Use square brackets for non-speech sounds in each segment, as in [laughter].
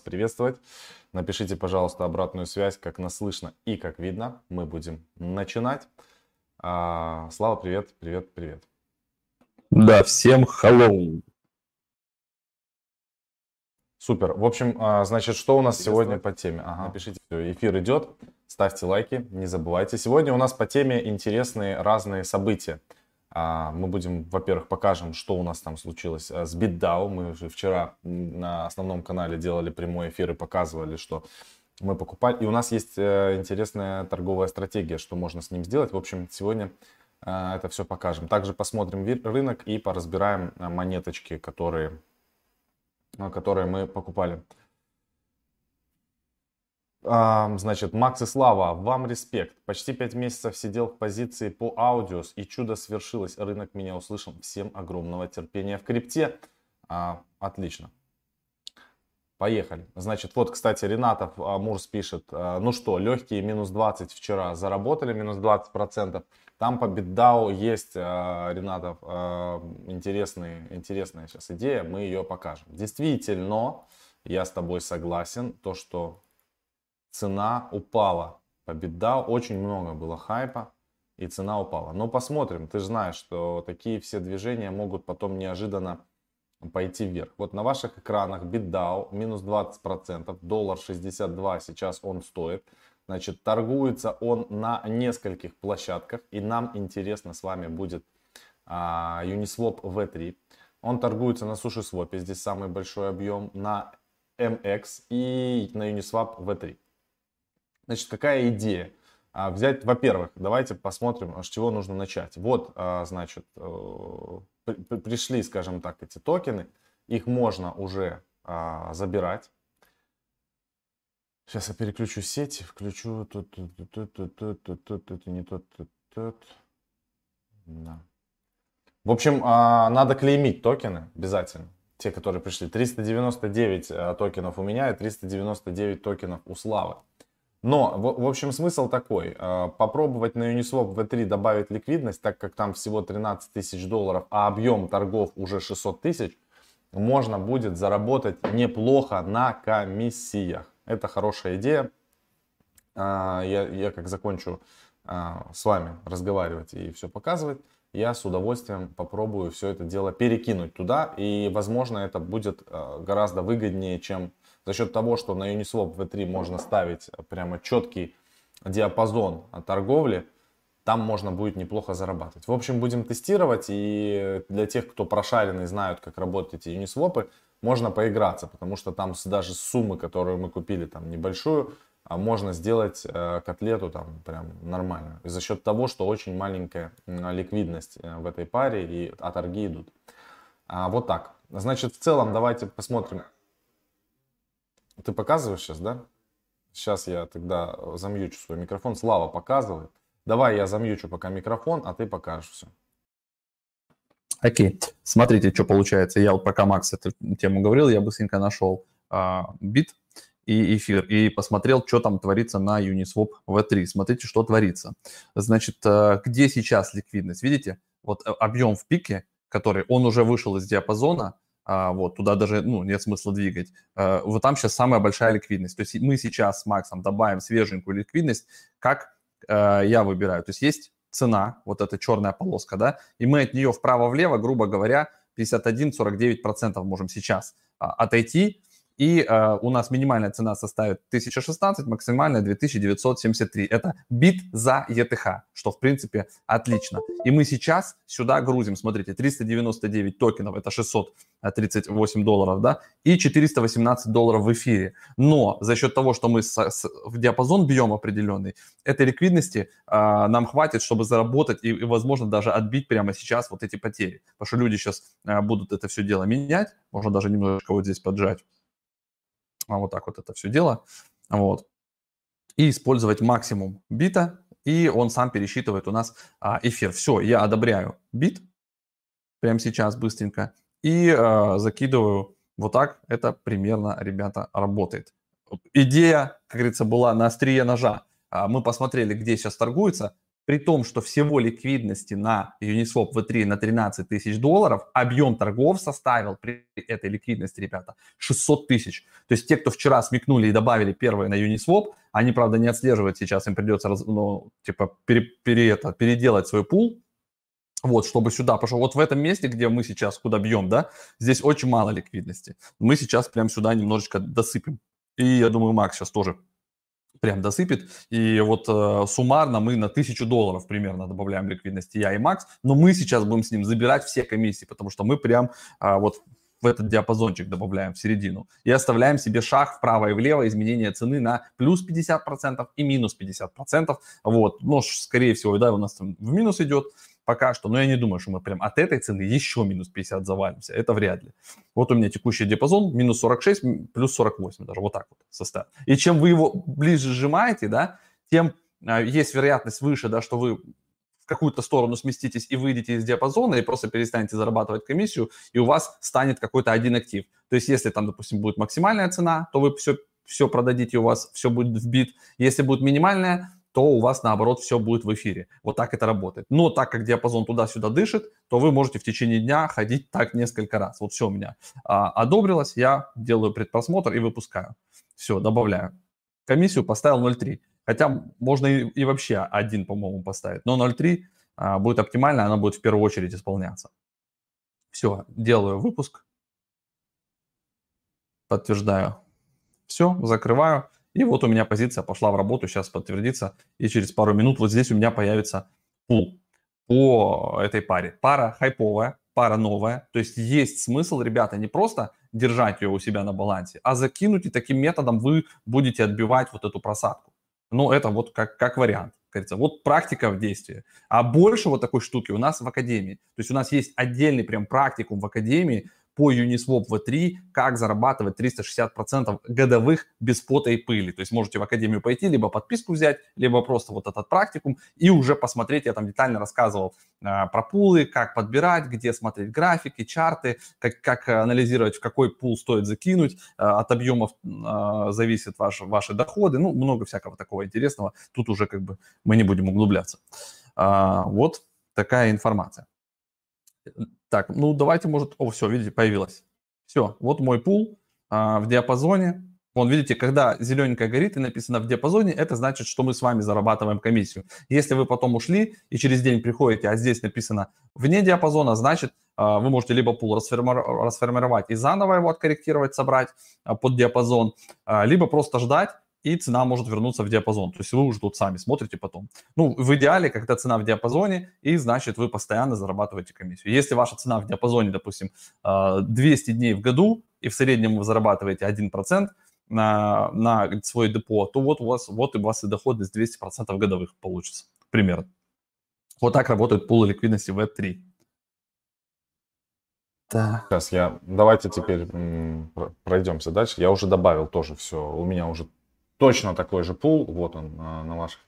вас приветствовать. Напишите, пожалуйста, обратную связь, как нас слышно и как видно. Мы будем начинать. А, Слава, привет, привет, привет. Да, всем hello. Супер. В общем, а, значит, что у нас сегодня по теме? Ага, напишите, эфир идет, ставьте лайки, не забывайте. Сегодня у нас по теме интересные разные события. А, мы будем, во-первых, покажем, что у нас там случилось э, с BitDAO. Мы уже вчера на основном канале делали прямой эфир и показывали, что мы покупали. И у нас есть э, интересная торговая стратегия, что можно с ним сделать. В общем, сегодня э, это все покажем. Также посмотрим рынок и поразбираем монеточки, которые, которые мы покупали. Значит, Макс и Слава, вам респект. Почти 5 месяцев сидел в позиции по аудиос, и чудо свершилось. Рынок меня услышал. Всем огромного терпения в крипте. А, отлично. Поехали. Значит, вот, кстати, Ренатов а, Мурс пишет, а, ну что, легкие минус 20 вчера заработали, минус 20 процентов. Там по BitDAO есть, а, Ренатов, интересный, интересная сейчас идея, мы ее покажем. Действительно, я с тобой согласен, то, что цена упала. По BitDAO очень много было хайпа, и цена упала. Но посмотрим, ты же знаешь, что такие все движения могут потом неожиданно пойти вверх. Вот на ваших экранах BitDAO минус 20%, доллар 62 сейчас он стоит. Значит, торгуется он на нескольких площадках, и нам интересно с вами будет а, Uniswap V3. Он торгуется на SushiSwap, здесь самый большой объем, на MX и на Uniswap V3. Значит, какая идея? А, взять, во-первых, давайте посмотрим, с чего нужно начать. Вот, а, значит, э, пришли, скажем так, эти токены. Их можно уже а, забирать. Сейчас я переключу сети, включу тут, тут, тут, тут, тут, тут, тут, тут, не тут, тут, тут. Да. В общем, надо клеймить токены обязательно. Те, которые пришли. 399 токенов у меня и 399 токенов у Славы. Но, в, в общем, смысл такой. Э, попробовать на Uniswap V3 добавить ликвидность, так как там всего 13 тысяч долларов, а объем торгов уже 600 тысяч, можно будет заработать неплохо на комиссиях. Это хорошая идея. Э, я, я как закончу э, с вами разговаривать и все показывать, я с удовольствием попробую все это дело перекинуть туда. И, возможно, это будет гораздо выгоднее, чем за счет того, что на Uniswap V3 можно ставить прямо четкий диапазон торговли, там можно будет неплохо зарабатывать. В общем, будем тестировать, и для тех, кто прошаренный, знают, как работают эти Uniswap, можно поиграться, потому что там даже суммы, которую мы купили, там небольшую, а можно сделать э, котлету там прям нормальную. И за счет того, что очень маленькая ликвидность э, в этой паре, и а торги идут. А, вот так. Значит, в целом давайте посмотрим, ты показываешь сейчас, да? Сейчас я тогда замьючу свой микрофон. Слава показывает. Давай я замьючу пока микрофон, а ты покажешь все. Окей. Okay. Смотрите, что получается. Я вот пока Макс эту тему говорил, я быстренько нашел а, бит и эфир и посмотрел, что там творится на Uniswap V3. Смотрите, что творится. Значит, а, где сейчас ликвидность? Видите? Вот э, объем в пике, который, он уже вышел из диапазона, вот, туда даже, ну, нет смысла двигать. А, вот там сейчас самая большая ликвидность. То есть мы сейчас с Максом добавим свеженькую ликвидность, как а, я выбираю. То есть есть цена, вот эта черная полоска, да, и мы от нее вправо-влево, грубо говоря, 51-49% можем сейчас отойти, и э, у нас минимальная цена составит 1016, максимальная 2973. Это бит за ETH, что в принципе отлично. И мы сейчас сюда грузим, смотрите, 399 токенов, это 638 долларов, да, и 418 долларов в эфире. Но за счет того, что мы с, с, в диапазон бьем определенный, этой ликвидности э, нам хватит, чтобы заработать и, и, возможно, даже отбить прямо сейчас вот эти потери. Потому что люди сейчас э, будут это все дело менять, можно даже немножко вот здесь поджать вот так вот это все дело, вот, и использовать максимум бита, и он сам пересчитывает у нас а, эфир. Все, я одобряю бит прямо сейчас быстренько и а, закидываю вот так. Это примерно, ребята, работает. Идея, как говорится, была на острие ножа. А, мы посмотрели, где сейчас торгуется, при том, что всего ликвидности на Uniswap V3 на 13 тысяч долларов, объем торгов составил при этой ликвидности, ребята, 600 тысяч. То есть те, кто вчера смекнули и добавили первые на Uniswap, они, правда, не отслеживают сейчас, им придется, ну, типа, пере, пере, это, переделать свой пул, вот, чтобы сюда пошел. Вот в этом месте, где мы сейчас куда бьем, да, здесь очень мало ликвидности. Мы сейчас прям сюда немножечко досыпем. И я думаю, Макс сейчас тоже прям досыпет. И вот э, суммарно мы на тысячу долларов примерно добавляем ликвидности я и Макс, но мы сейчас будем с ним забирать все комиссии, потому что мы прям э, вот в этот диапазончик добавляем в середину. И оставляем себе шаг вправо и влево изменения цены на плюс 50% и минус 50%. Вот, но, скорее всего, да, у нас там в минус идет пока что, но я не думаю, что мы прям от этой цены еще минус 50 завалимся, это вряд ли. Вот у меня текущий диапазон минус 46, плюс 48 даже, вот так вот составит. И чем вы его ближе сжимаете, да, тем а, есть вероятность выше, да, что вы в какую-то сторону сместитесь и выйдете из диапазона и просто перестанете зарабатывать комиссию, и у вас станет какой-то один актив. То есть если там, допустим, будет максимальная цена, то вы все, все продадите, у вас все будет вбит. Если будет минимальная, то у вас, наоборот, все будет в эфире. Вот так это работает. Но так как диапазон туда-сюда дышит, то вы можете в течение дня ходить [laughs] так несколько раз. Вот все у меня а, одобрилось, я делаю предпросмотр и выпускаю. Все, добавляю. Комиссию поставил 0,3. Хотя можно и, и вообще один, по-моему, поставить. Но 0,3 а, будет оптимально, она будет в первую очередь исполняться. Все, делаю выпуск. Подтверждаю. Все, закрываю. И вот у меня позиция пошла в работу, сейчас подтвердится. И через пару минут вот здесь у меня появится пул по этой паре. Пара хайповая, пара новая. То есть есть смысл, ребята, не просто держать ее у себя на балансе, а закинуть и таким методом вы будете отбивать вот эту просадку. Ну, это вот как, как вариант. Кажется, вот практика в действии. А больше вот такой штуки у нас в академии. То есть у нас есть отдельный прям практикум в академии, по Uniswap V3, как зарабатывать 360% годовых без пота и пыли. То есть можете в Академию пойти, либо подписку взять, либо просто вот этот практикум и уже посмотреть. Я там детально рассказывал э, про пулы, как подбирать, где смотреть графики, чарты, как, как анализировать, в какой пул стоит закинуть. Э, от объемов э, зависят ваши, ваши доходы. Ну, много всякого такого интересного. Тут уже как бы мы не будем углубляться. Э, вот такая информация. Так, ну давайте, может... О, все, видите, появилось. Все, вот мой пул а, в диапазоне. Вон, видите, когда зелененькая горит и написано в диапазоне, это значит, что мы с вами зарабатываем комиссию. Если вы потом ушли и через день приходите, а здесь написано вне диапазона, значит, а, вы можете либо пул расформировать и заново его откорректировать, собрать а, под диапазон, а, либо просто ждать, и цена может вернуться в диапазон. То есть вы уже тут сами смотрите потом. Ну, в идеале, когда цена в диапазоне, и значит вы постоянно зарабатываете комиссию. Если ваша цена в диапазоне, допустим, 200 а, дней в году, и в среднем вы зарабатываете 1% на, на свой депо, то вот у вас, вот у вас и доходность 200% годовых получится, примерно. Вот так работают пулы ликвидности Web3. Да. Сейчас я, давайте теперь пройдемся дальше. Я уже добавил тоже все, у меня уже точно такой же пул, вот он а, на ваших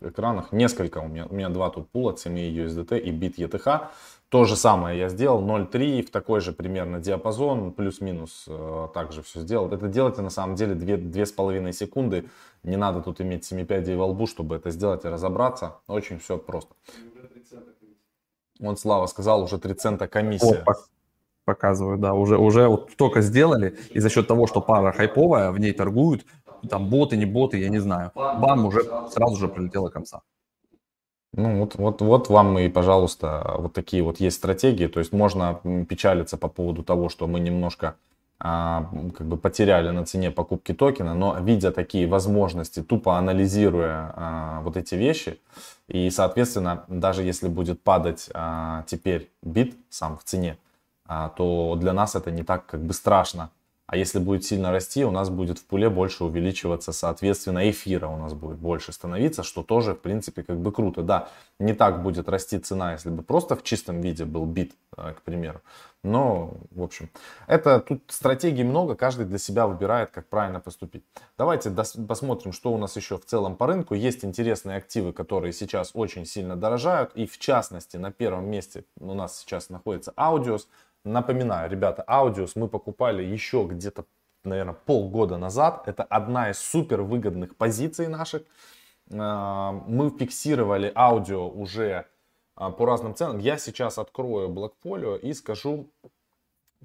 экранах, несколько у меня, у меня два тут пула, CME USDT и BIT ETH. То же самое я сделал, 0.3 в такой же примерно диапазон, плюс-минус э, также все сделал. Это делайте на самом деле 2-2,5 секунды, не надо тут иметь 7 пядей во лбу, чтобы это сделать и разобраться, очень все просто. Он Слава сказал, уже 3 цента комиссия. О, показываю, да, уже, уже вот только сделали, и за счет того, что пара хайповая, в ней торгуют, там боты, не боты, я не знаю. Бам, уже сразу же прилетела комса. Ну вот, вот, вот вам и, пожалуйста, вот такие вот есть стратегии. То есть можно печалиться по поводу того, что мы немножко а, как бы потеряли на цене покупки токена, но видя такие возможности, тупо анализируя а, вот эти вещи, и, соответственно, даже если будет падать а, теперь бит сам в цене, а, то для нас это не так как бы страшно, а если будет сильно расти, у нас будет в пуле больше увеличиваться, соответственно, эфира у нас будет больше становиться, что тоже, в принципе, как бы круто. Да, не так будет расти цена, если бы просто в чистом виде был бит, э, к примеру. Но, в общем, это тут стратегий много, каждый для себя выбирает, как правильно поступить. Давайте посмотрим, что у нас еще в целом по рынку. Есть интересные активы, которые сейчас очень сильно дорожают. И в частности, на первом месте у нас сейчас находится Audios. Напоминаю, ребята, Аудиус мы покупали еще где-то, наверное, полгода назад. Это одна из супер выгодных позиций наших. мы фиксировали аудио уже по разным ценам. Я сейчас открою Blackfolio и скажу,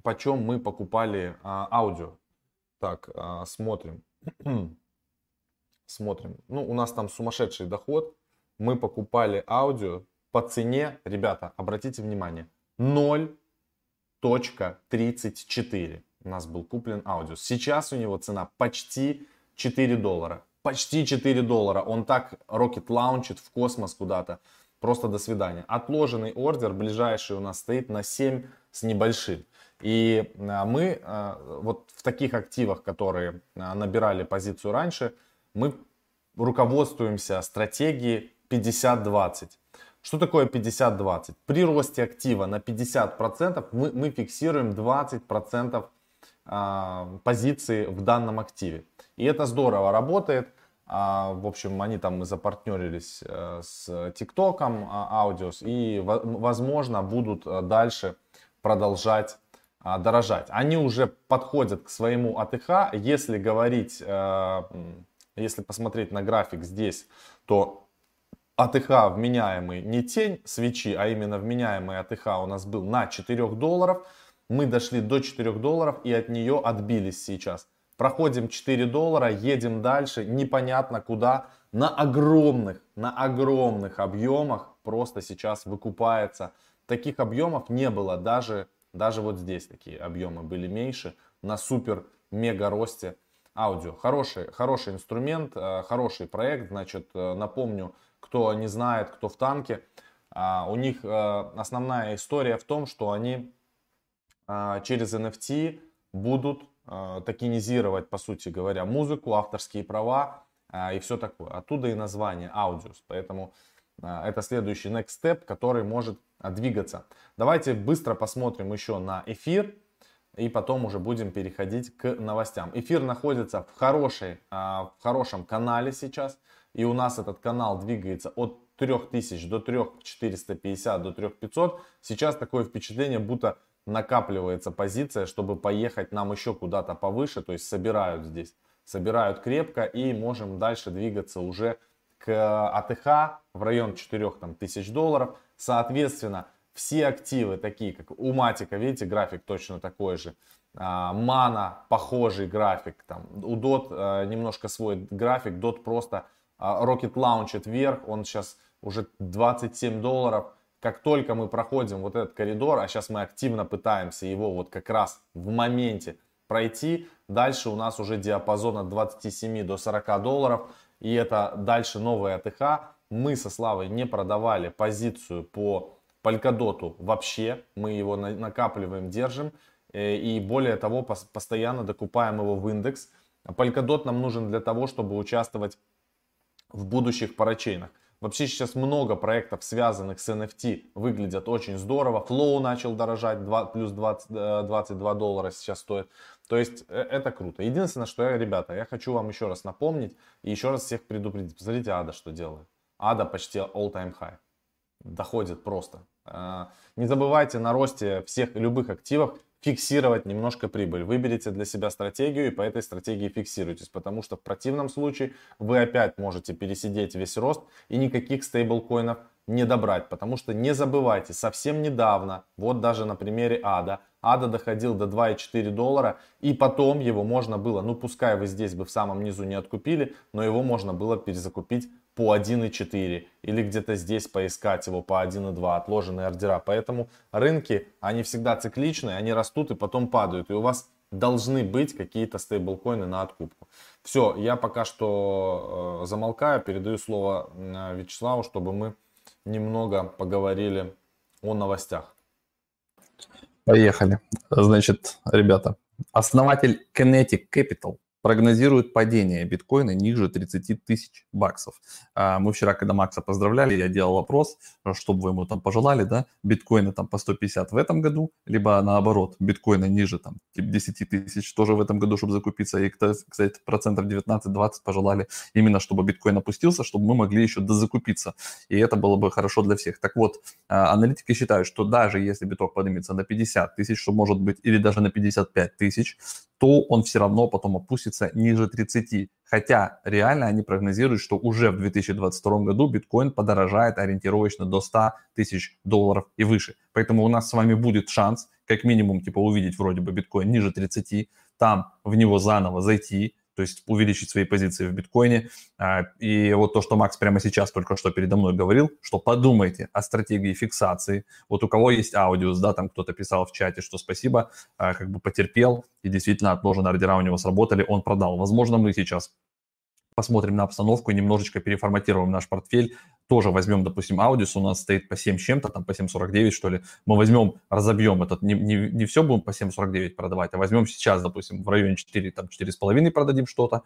почем мы покупали аудио. Так, смотрим. [clears throat] смотрим. Ну, у нас там сумасшедший доход. Мы покупали аудио по цене, ребята, обратите внимание, 0.34 у нас был куплен аудио. Сейчас у него цена почти 4 доллара. Почти 4 доллара. Он так рокет лаунчит в космос куда-то. Просто до свидания. Отложенный ордер ближайший у нас стоит на 7 с небольшим. И а, мы а, вот в таких активах, которые а, набирали позицию раньше, мы руководствуемся стратегией 50-20. Что такое 50-20? При росте актива на 50% мы, мы фиксируем 20% а, позиции в данном активе. И это здорово работает. А, в общем, они там запартнерились а, с ТикТоком, Аудиос, и, возможно, будут а, дальше продолжать а, дорожать. Они уже подходят к своему АТХ. Если говорить а, если посмотреть на график здесь, то АТХ вменяемый не тень свечи, а именно вменяемый АТХ у нас был на 4 долларов. Мы дошли до 4 долларов и от нее отбились сейчас. Проходим 4 доллара, едем дальше, непонятно куда. На огромных, на огромных объемах просто сейчас выкупается. Таких объемов не было даже, даже вот здесь такие объемы были меньше на супер мега росте аудио. Хороший, хороший инструмент, э, хороший проект. Значит, э, напомню, кто не знает, кто в танке, а, у них э, основная история в том, что они через NFT будут токенизировать, по сути говоря, музыку, авторские права и все такое. Оттуда и название Audios. Поэтому это следующий next step, который может двигаться. Давайте быстро посмотрим еще на эфир и потом уже будем переходить к новостям. Эфир находится в, хорошей, а, в хорошем канале сейчас, и у нас этот канал двигается от 3000 до 3450 до 3500. Сейчас такое впечатление, будто накапливается позиция, чтобы поехать нам еще куда-то повыше, то есть собирают здесь, собирают крепко и можем дальше двигаться уже к АТХ в район 4000 долларов. Соответственно, все активы, такие как у Матика, видите, график точно такой же. А, Мана, похожий график. Там, у DOT а, немножко свой график. DOT просто а, Rocket Launch вверх. Он сейчас уже 27 долларов. Как только мы проходим вот этот коридор, а сейчас мы активно пытаемся его вот как раз в моменте пройти, дальше у нас уже диапазон от 27 до 40 долларов. И это дальше новая АТХ. Мы со Славой не продавали позицию по Polkadot вообще, мы его накапливаем, держим. Э, и более того, постоянно докупаем его в индекс. Polkadot нам нужен для того, чтобы участвовать в будущих парачейнах. Вообще сейчас много проектов, связанных с NFT, выглядят очень здорово. Flow начал дорожать, 2, плюс 20, 22 э, доллара сейчас стоит. То есть э, это круто. Единственное, что я, ребята, я хочу вам еще раз напомнить и еще раз всех предупредить. Посмотрите, Ада что делает. Ада почти all-time high доходит просто. А, не забывайте на росте всех любых активов фиксировать немножко прибыль. Выберите для себя стратегию и по этой стратегии фиксируйтесь, потому что в противном случае вы опять можете пересидеть весь рост и никаких стейблкоинов не добрать, потому что не забывайте, совсем недавно, вот даже на примере АДА, АДА доходил до 2,4 доллара, и потом его можно было, ну пускай вы здесь бы в самом низу не откупили, но его можно было перезакупить по 1,4 или где-то здесь поискать его по 1,2 отложенные ордера. Поэтому рынки, они всегда цикличные, они растут и потом падают. И у вас должны быть какие-то стейблкоины на откупку. Все, я пока что э, замолкаю, передаю слово э, Вячеславу, чтобы мы немного поговорили о новостях. Поехали. Значит, ребята, основатель Kinetic Capital прогнозирует падение биткоина ниже 30 тысяч баксов. А, мы вчера, когда Макса поздравляли, я делал вопрос, что бы вы ему там пожелали, да, биткоины там по 150 в этом году, либо наоборот, биткоины ниже там 10 типа тысяч тоже в этом году, чтобы закупиться. И, кстати, процентов 19-20 пожелали именно, чтобы биткоин опустился, чтобы мы могли еще дозакупиться. И это было бы хорошо для всех. Так вот, а, аналитики считают, что даже если биток поднимется на 50 тысяч, что может быть, или даже на 55 тысяч, то он все равно потом опустится ниже 30. Хотя реально они прогнозируют, что уже в 2022 году биткоин подорожает ориентировочно до 100 тысяч долларов и выше. Поэтому у нас с вами будет шанс как минимум типа увидеть вроде бы биткоин ниже 30, там в него заново зайти, то есть увеличить свои позиции в биткоине. А, и вот то, что Макс прямо сейчас только что передо мной говорил, что подумайте о стратегии фиксации. Вот у кого есть аудиус, да, там кто-то писал в чате, что спасибо, а, как бы потерпел, и действительно отложенные ордера у него сработали, он продал. Возможно, мы сейчас посмотрим на обстановку и немножечко переформатируем наш портфель. Тоже возьмем, допустим, Audis, у нас стоит по 7 чем-то, там по 7.49 что ли. Мы возьмем, разобьем этот, не, не, не все будем по 7.49 продавать, а возьмем сейчас, допустим, в районе 4, там 4,5 продадим что-то,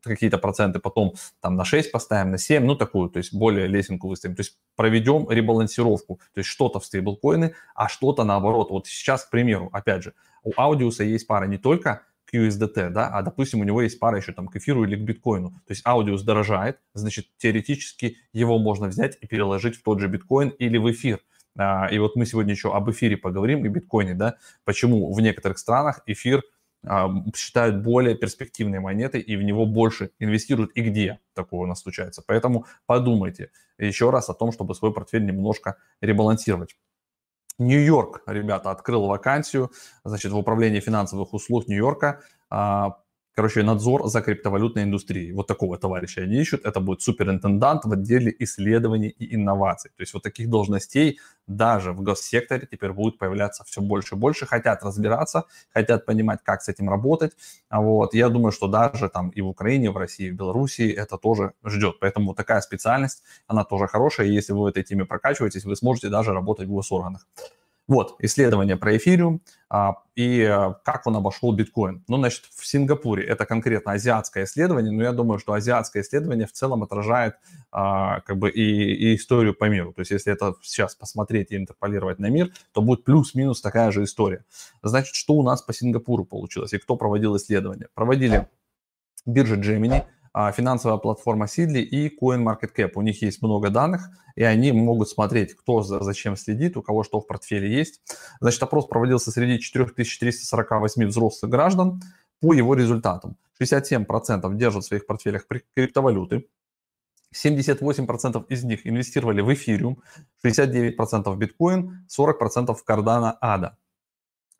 какие-то проценты, потом там на 6 поставим, на 7, ну такую, то есть более лесенку выставим. То есть проведем ребалансировку, то есть что-то в стейблкоины, а что-то наоборот. Вот сейчас, к примеру, опять же, у Аудиуса есть пара не только к USDT, да, а, допустим, у него есть пара еще там к эфиру или к биткоину. То есть аудиус дорожает, значит, теоретически его можно взять и переложить в тот же биткоин или в эфир. А, и вот мы сегодня еще об эфире поговорим и биткоине, да, почему в некоторых странах эфир а, считают более перспективной монетой и в него больше инвестируют и где такое у нас случается. Поэтому подумайте еще раз о том, чтобы свой портфель немножко ребалансировать. Нью-Йорк, ребята, открыл вакансию, значит, в управлении финансовых услуг Нью-Йорка, а, короче, надзор за криптовалютной индустрией. Вот такого товарища они ищут. Это будет суперинтендант в отделе исследований и инноваций. То есть вот таких должностей даже в госсекторе теперь будет появляться все больше и больше. Хотят разбираться, хотят понимать, как с этим работать. Вот. Я думаю, что даже там и в Украине, и в России, и в Беларуси это тоже ждет. Поэтому такая специальность, она тоже хорошая. И если вы в этой теме прокачиваетесь, вы сможете даже работать в госорганах. Вот, исследование про эфириум а, и а, как он обошел биткоин. Ну, значит, в Сингапуре это конкретно азиатское исследование, но я думаю, что азиатское исследование в целом отражает а, как бы и, и историю по миру. То есть, если это сейчас посмотреть и интерполировать на мир, то будет плюс-минус такая же история. Значит, что у нас по Сингапуру получилось и кто проводил исследование? Проводили биржа Gemini – финансовая платформа Sidley и CoinMarketCap. У них есть много данных, и они могут смотреть, кто за, зачем следит, у кого что в портфеле есть. Значит, опрос проводился среди 4348 взрослых граждан по его результатам. 67% держат в своих портфелях криптовалюты, 78% из них инвестировали в эфириум, 69% в биткоин, 40% в кардана ада.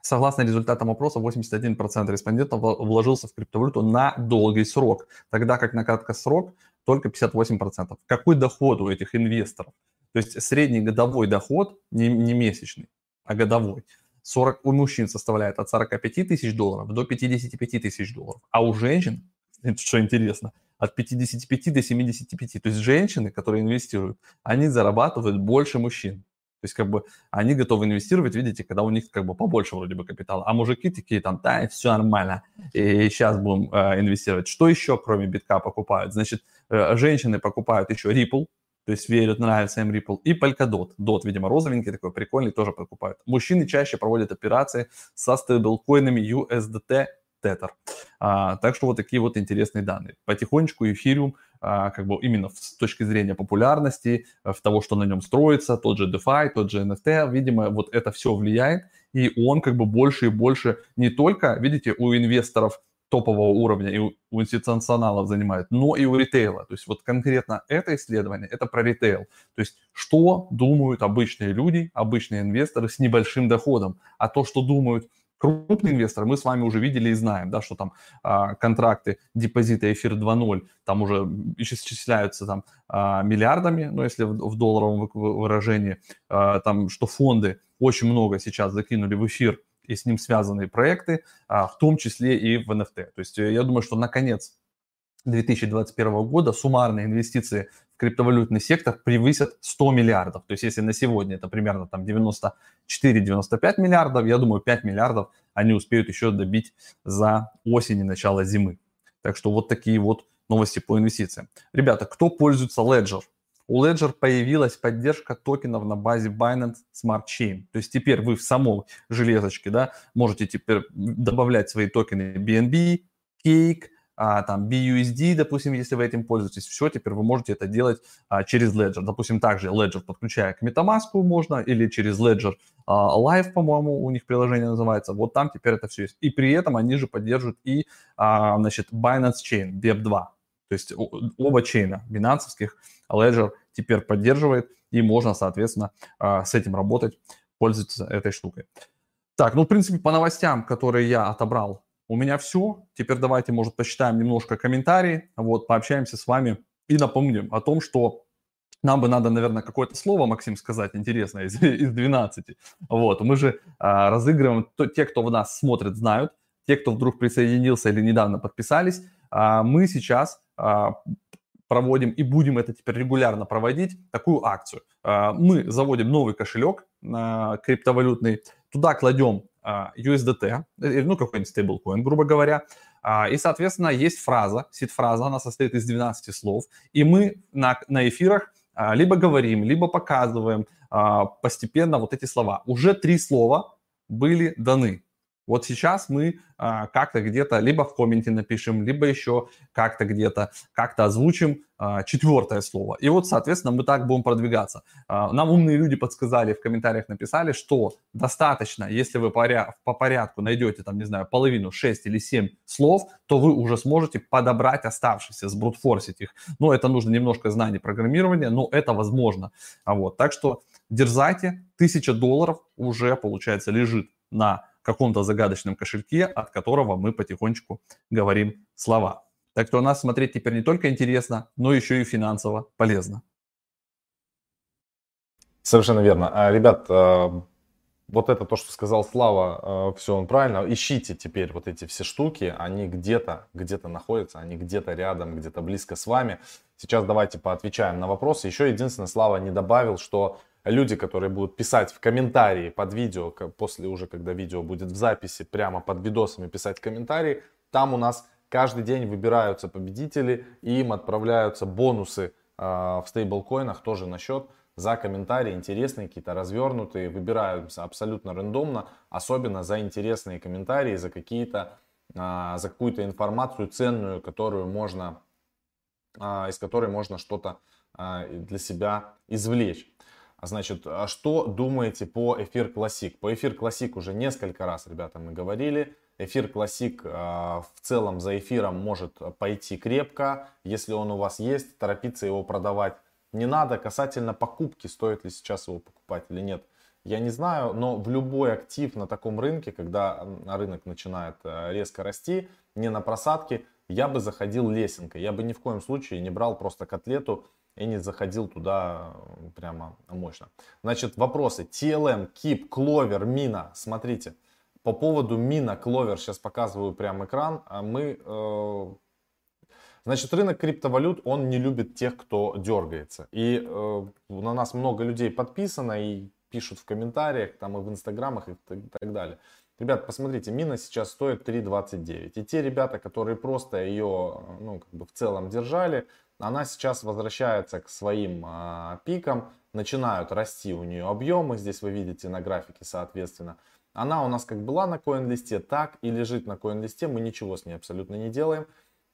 Согласно результатам опроса, 81% респондентов вложился в криптовалюту на долгий срок, тогда как на краткий срок только 58%. Какой доход у этих инвесторов? То есть средний годовой доход, не, не месячный, а годовой, 40, у мужчин составляет от 45 тысяч долларов до 55 тысяч долларов, а у женщин, [laughs] что интересно, от 55 до 75. То есть женщины, которые инвестируют, они зарабатывают больше мужчин. То есть, как бы, они готовы инвестировать, видите, когда у них, как бы, побольше вроде бы капитала. А мужики такие там, да, все нормально, и сейчас будем э, инвестировать. Что еще, кроме битка, покупают? Значит, э, женщины покупают еще Ripple, то есть верят, нравится им Ripple, и Polkadot. Dot, видимо, розовенький такой, прикольный, тоже покупают. Мужчины чаще проводят операции со стейблкоинами USDT Tether. А, так что вот такие вот интересные данные. Потихонечку эфириум а, как бы именно с точки зрения популярности, э, в того, что на нем строится, тот же DeFi, тот же NFT, видимо, вот это все влияет, и он как бы больше и больше не только, видите, у инвесторов топового уровня и у институционалов занимает, но и у ритейла. То есть вот конкретно это исследование, это про ритейл. То есть что думают обычные люди, обычные инвесторы с небольшим доходом, а то, что думают крупные инвесторы, мы с вами уже видели и знаем, да, что там а, контракты депозита эфир 2.0 там уже исчисляются там а, миллиардами, ну, если в, в долларовом выражении, а, там, что фонды очень много сейчас закинули в эфир и с ним связанные проекты, а, в том числе и в NFT. То есть э, я думаю, что наконец 2021 года суммарные инвестиции криптовалютный сектор превысят 100 миллиардов. То есть если на сегодня это примерно там 94-95 миллиардов, я думаю, 5 миллиардов они успеют еще добить за осень и начало зимы. Так что вот такие вот новости по инвестициям. Ребята, кто пользуется Ledger? У Ledger появилась поддержка токенов на базе Binance Smart Chain. То есть теперь вы в самой железочке да, можете теперь добавлять свои токены BNB, Cake, а, там BUSD, допустим, если вы этим пользуетесь, все, теперь вы можете это делать а, через Ledger. Допустим, также Ledger подключая к MetaMask можно или через Ledger а, Live, по-моему, у них приложение называется. Вот там теперь это все есть. И при этом они же поддерживают и, а, значит, Binance Chain, BEP2. То есть оба чейна бинансовских Ledger теперь поддерживает, и можно, соответственно, а, с этим работать, пользоваться этой штукой. Так, ну, в принципе, по новостям, которые я отобрал, у меня все. Теперь давайте, может, посчитаем немножко комментарии, вот, пообщаемся с вами и напомним о том, что нам бы надо, наверное, какое-то слово, Максим, сказать интересное из, [laughs] из 12. Вот, мы же а, разыгрываем, то, те, кто в нас смотрит, знают, те, кто вдруг присоединился или недавно подписались, а, мы сейчас а, проводим и будем это теперь регулярно проводить, такую акцию. А, мы заводим новый кошелек а, криптовалютный, туда кладем а, USDT, э, ну, какой-нибудь стейблкоин, грубо говоря. А, и, соответственно, есть фраза, сид-фраза, она состоит из 12 слов. И мы на, на эфирах а, либо говорим, либо показываем постепенно вот эти слова. Уже три слова были даны. Вот сейчас мы а, как-то где-то либо в комменте напишем, либо еще как-то где-то как-то озвучим а, четвертое слово. И вот, соответственно, мы так будем продвигаться. А, нам умные люди подсказали, в комментариях написали, что достаточно, если вы поря- по порядку найдете, там, не знаю, половину, 6 или 7 слов, то вы уже сможете подобрать оставшиеся, сбрутфорсить их. Но это нужно немножко знаний программирования, но это возможно. А вот, так что дерзайте, тысяча долларов уже, получается, лежит на каком-то загадочном кошельке, от которого мы потихонечку говорим слова. Так что у нас смотреть теперь не только интересно, но еще и финансово полезно. Совершенно верно. А, ребят, а, вот это то, что сказал Слава, а, все он правильно. Ищите теперь вот эти все штуки, они где-то, где-то находятся, они где-то рядом, где-то близко с вами. Сейчас давайте поотвечаем на вопросы. Еще единственное, Слава не добавил, что люди, которые будут писать в комментарии под видео, после уже, когда видео будет в записи, прямо под видосами писать комментарии, там у нас каждый день выбираются победители, и им отправляются бонусы э, в стейблкоинах тоже на счет за комментарии интересные, какие-то развернутые, выбираются абсолютно рандомно, особенно за интересные комментарии, за какие-то, э, за какую-то информацию ценную, которую можно, э, из которой можно что-то для себя извлечь. Значит, а что думаете по Эфир Classic? По Эфир Classic уже несколько раз, ребята, мы говорили. Эфир Classic в целом за эфиром может пойти крепко. Если он у вас есть, торопиться его продавать не надо. Касательно покупки, стоит ли сейчас его покупать или нет, я не знаю. Но в любой актив на таком рынке, когда рынок начинает э, резко расти, не на просадке, я бы заходил лесенкой. Я бы ни в коем случае не брал просто котлету и не заходил туда прямо мощно. Значит, вопросы. TLM, KIP, Clover, Mina. Смотрите, по поводу Mina, Clover, сейчас показываю прям экран. А мы, э, значит, рынок криптовалют, он не любит тех, кто дергается. И э, на нас много людей подписано и пишут в комментариях, там и в инстаграмах и так далее. Ребят, посмотрите, мина сейчас стоит 3.29. И те ребята, которые просто ее, ну, как бы в целом держали, она сейчас возвращается к своим а, пикам, начинают расти у нее объемы, здесь вы видите на графике соответственно. Она у нас как была на коин-листе, так и лежит на коин-листе, мы ничего с ней абсолютно не делаем,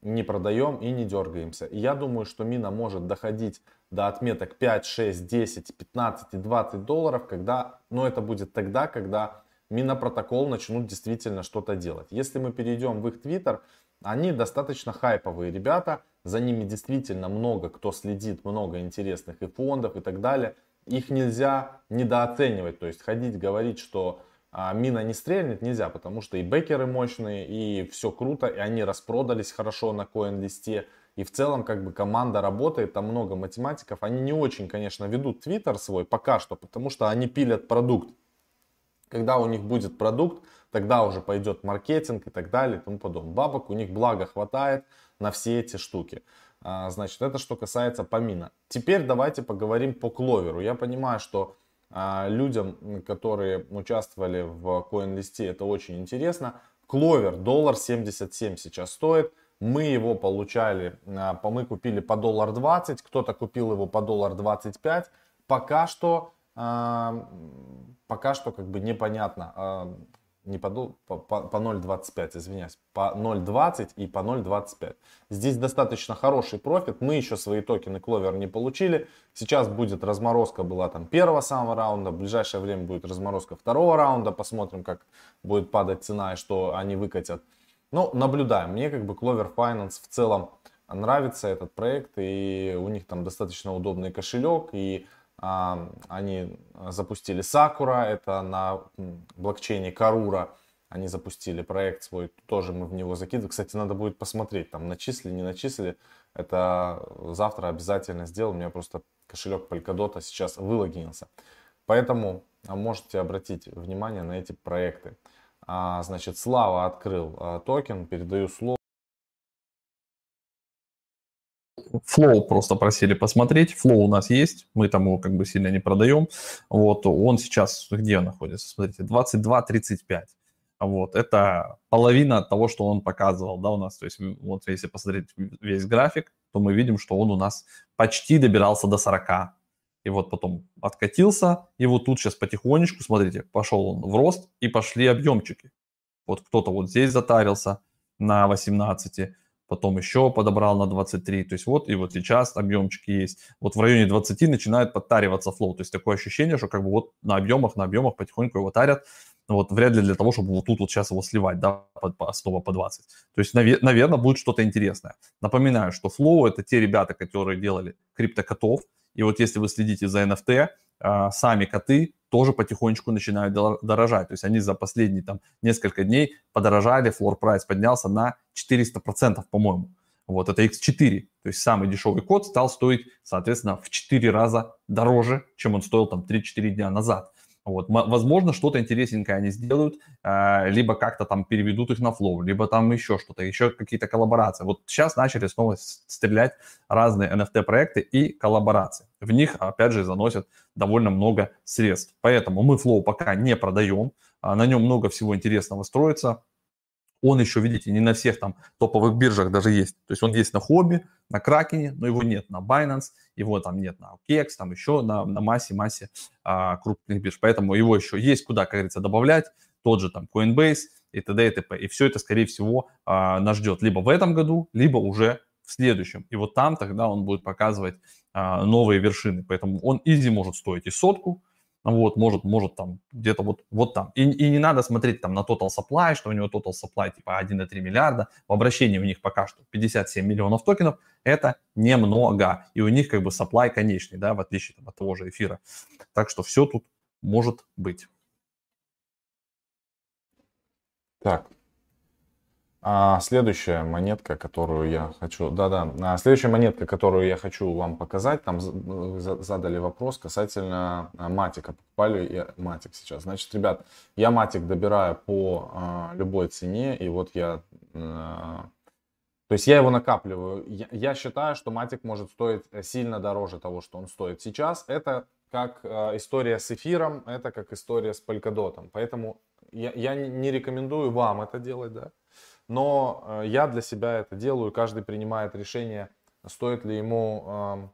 не продаем и не дергаемся. И я думаю, что мина может доходить до отметок 5, 6, 10, 15 и 20 долларов, когда, но это будет тогда, когда Минопротокол начнут действительно что-то делать. Если мы перейдем в их твиттер, они достаточно хайповые ребята, за ними действительно много кто следит, много интересных и фондов и так далее. Их нельзя недооценивать, то есть ходить говорить, что а, мина не стрельнет, нельзя, потому что и бекеры мощные, и все круто, и они распродались хорошо на коин-листе. И в целом как бы команда работает, там много математиков. Они не очень, конечно, ведут твиттер свой пока что, потому что они пилят продукт. Когда у них будет продукт, тогда уже пойдет маркетинг и так далее и тому подобное. Бабок у них благо хватает на все эти штуки. А, значит, это что касается помина. Теперь давайте поговорим по кловеру. Я понимаю, что а, людям, которые участвовали в коин-листе, это очень интересно. Кловер доллар 77 сейчас стоит. Мы его получали, а, мы купили по доллар 20, кто-то купил его по доллар 25. Пока что пока что как бы непонятно, не по, по, по 0.25, извиняюсь, по 0.20 и по 0.25. Здесь достаточно хороший профит. Мы еще свои токены Clover не получили. Сейчас будет разморозка была там первого самого раунда. В ближайшее время будет разморозка второго раунда. Посмотрим, как будет падать цена и что они выкатят. Ну, наблюдаем. Мне как бы Clover Finance в целом нравится этот проект. И у них там достаточно удобный кошелек. И они запустили Sakura, это на блокчейне Карура. Они запустили проект свой, тоже мы в него закидываем. Кстати, надо будет посмотреть, там начислили, не начислили. Это завтра обязательно сделаю. У меня просто кошелек Polkadot сейчас вылогинился. Поэтому а, можете обратить внимание на эти проекты. А, значит, Слава открыл а, токен, передаю слово. Flow просто просили посмотреть. Flow у нас есть, мы там его как бы сильно не продаем. Вот, он сейчас, где он находится? Смотрите, 22.35. Вот, это половина того, что он показывал, да, у нас. То есть, вот если посмотреть весь график, то мы видим, что он у нас почти добирался до 40. И вот потом откатился, и вот тут сейчас потихонечку, смотрите, пошел он в рост, и пошли объемчики. Вот кто-то вот здесь затарился на 18, потом еще подобрал на 23, то есть вот и вот сейчас объемчики есть. Вот в районе 20 начинает подтариваться флоу, то есть такое ощущение, что как бы вот на объемах, на объемах потихоньку его тарят, вот вряд ли для того, чтобы вот тут вот сейчас его сливать, да, по, по, снова по 20. То есть, наве- наверное, будет что-то интересное. Напоминаю, что Flow это те ребята, которые делали криптокотов, и вот если вы следите за NFT, а, сами коты тоже потихонечку начинают дорожать. То есть они за последние там несколько дней подорожали, флор прайс поднялся на 400%, по-моему. Вот это X4, то есть самый дешевый кот стал стоить, соответственно, в 4 раза дороже, чем он стоил там 3-4 дня назад. Вот. Возможно, что-то интересненькое они сделают, а, либо как-то там переведут их на Flow, либо там еще что-то, еще какие-то коллаборации. Вот сейчас начали снова стрелять разные NFT-проекты и коллаборации. В них, опять же, заносят довольно много средств. Поэтому мы Flow пока не продаем, а, на нем много всего интересного строится. Он еще, видите, не на всех там топовых биржах даже есть. То есть он есть на хобби, на Кракене, но его нет на Binance, его там нет на OKEX, там еще на, на массе-массе а, крупных бирж. Поэтому его еще есть куда, как говорится, добавлять. Тот же там Coinbase и т.д. и т.п. И все это, скорее всего, а, нас ждет либо в этом году, либо уже в следующем. И вот там тогда он будет показывать а, новые вершины. Поэтому он изи может стоить и сотку, вот, может, может там где-то вот, вот там. И, и не надо смотреть там на total supply, что у него total supply типа 1,3 миллиарда. В обращении у них пока что 57 миллионов токенов. Это немного. И у них как бы supply конечный, да, в отличие там, от того же эфира. Так что все тут может быть. Так, а следующая монетка, которую я хочу, да-да, а следующая монетка, которую я хочу вам показать, там задали вопрос касательно а, матика, покупали я матик сейчас. Значит, ребят, я матик добираю по а, любой цене, и вот я, а, то есть я его накапливаю. Я, я считаю, что матик может стоить сильно дороже того, что он стоит сейчас. Это как а, история с эфиром, это как история с полькодотом. Поэтому я, я не рекомендую вам это делать, да но э, я для себя это делаю, каждый принимает решение, стоит ли ему э,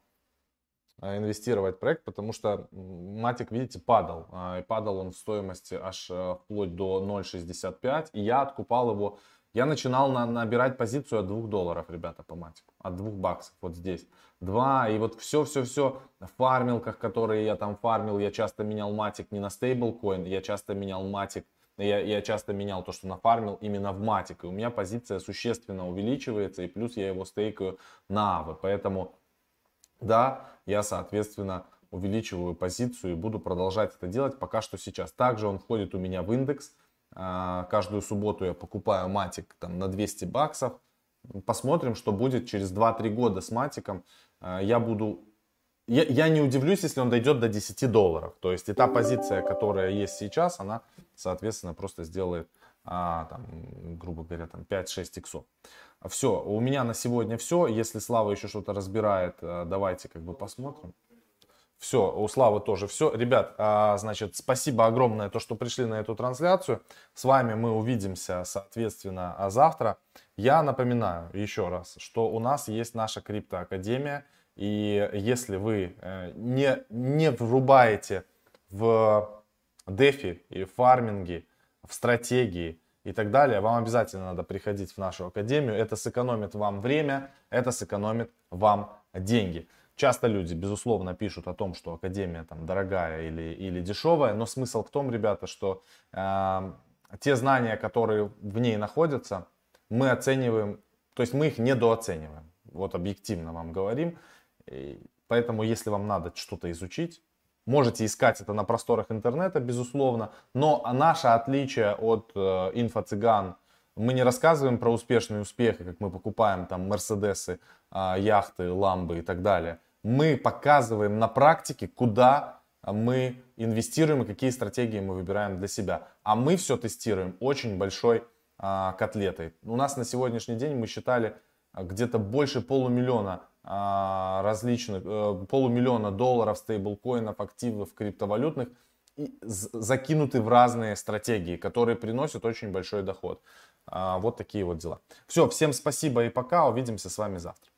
инвестировать в проект, потому что Матик, видите, падал. А, и падал он в стоимости аж э, вплоть до 0.65. И я откупал его. Я начинал на, набирать позицию от 2 долларов, ребята, по Матику. От 2 баксов, вот здесь. 2. И вот все-все-все в фармилках, которые я там фармил, я часто менял Матик не на стейблкоин, я часто менял Матик я, я часто менял то, что нафармил именно в матик. И у меня позиция существенно увеличивается. И плюс я его стейкаю на авы. Поэтому, да, я, соответственно, увеличиваю позицию и буду продолжать это делать пока что сейчас. Также он входит у меня в индекс. А, каждую субботу я покупаю матик там, на 200 баксов. Посмотрим, что будет через 2-3 года с матиком. А, я буду я, я не удивлюсь, если он дойдет до 10 долларов. То есть и та позиция, которая есть сейчас, она, соответственно, просто сделает, а, там, грубо говоря, там 5-6 иксов. Все, у меня на сегодня все. Если Слава еще что-то разбирает, а, давайте как бы посмотрим. Все, у Славы тоже все. Ребят, а, значит, спасибо огромное, то, что пришли на эту трансляцию. С вами мы увидимся, соответственно, завтра. Я напоминаю еще раз, что у нас есть наша криптоакадемия. И если вы э, не, не врубаете в дефи и фарминге, в стратегии и так далее, вам обязательно надо приходить в нашу академию. Это сэкономит вам время, это сэкономит вам деньги. Часто люди, безусловно, пишут о том, что академия там дорогая или, или дешевая, но смысл в том, ребята, что э, те знания, которые в ней находятся, мы оцениваем, то есть мы их недооцениваем. Вот объективно вам говорим. И поэтому, если вам надо что-то изучить, можете искать это на просторах интернета, безусловно. Но наше отличие от э, инфо-цыган, мы не рассказываем про успешные успехи, как мы покупаем там мерседесы, э, яхты, ламбы и так далее. Мы показываем на практике, куда мы инвестируем и какие стратегии мы выбираем для себя. А мы все тестируем очень большой а, котлетой. У нас на сегодняшний день мы считали а, где-то больше полумиллиона различных, а, полумиллиона долларов стейблкоинов, активов криптовалютных закинуты в разные стратегии, которые приносят очень большой доход. А, вот такие вот дела. Все, всем спасибо и пока. Увидимся с вами завтра.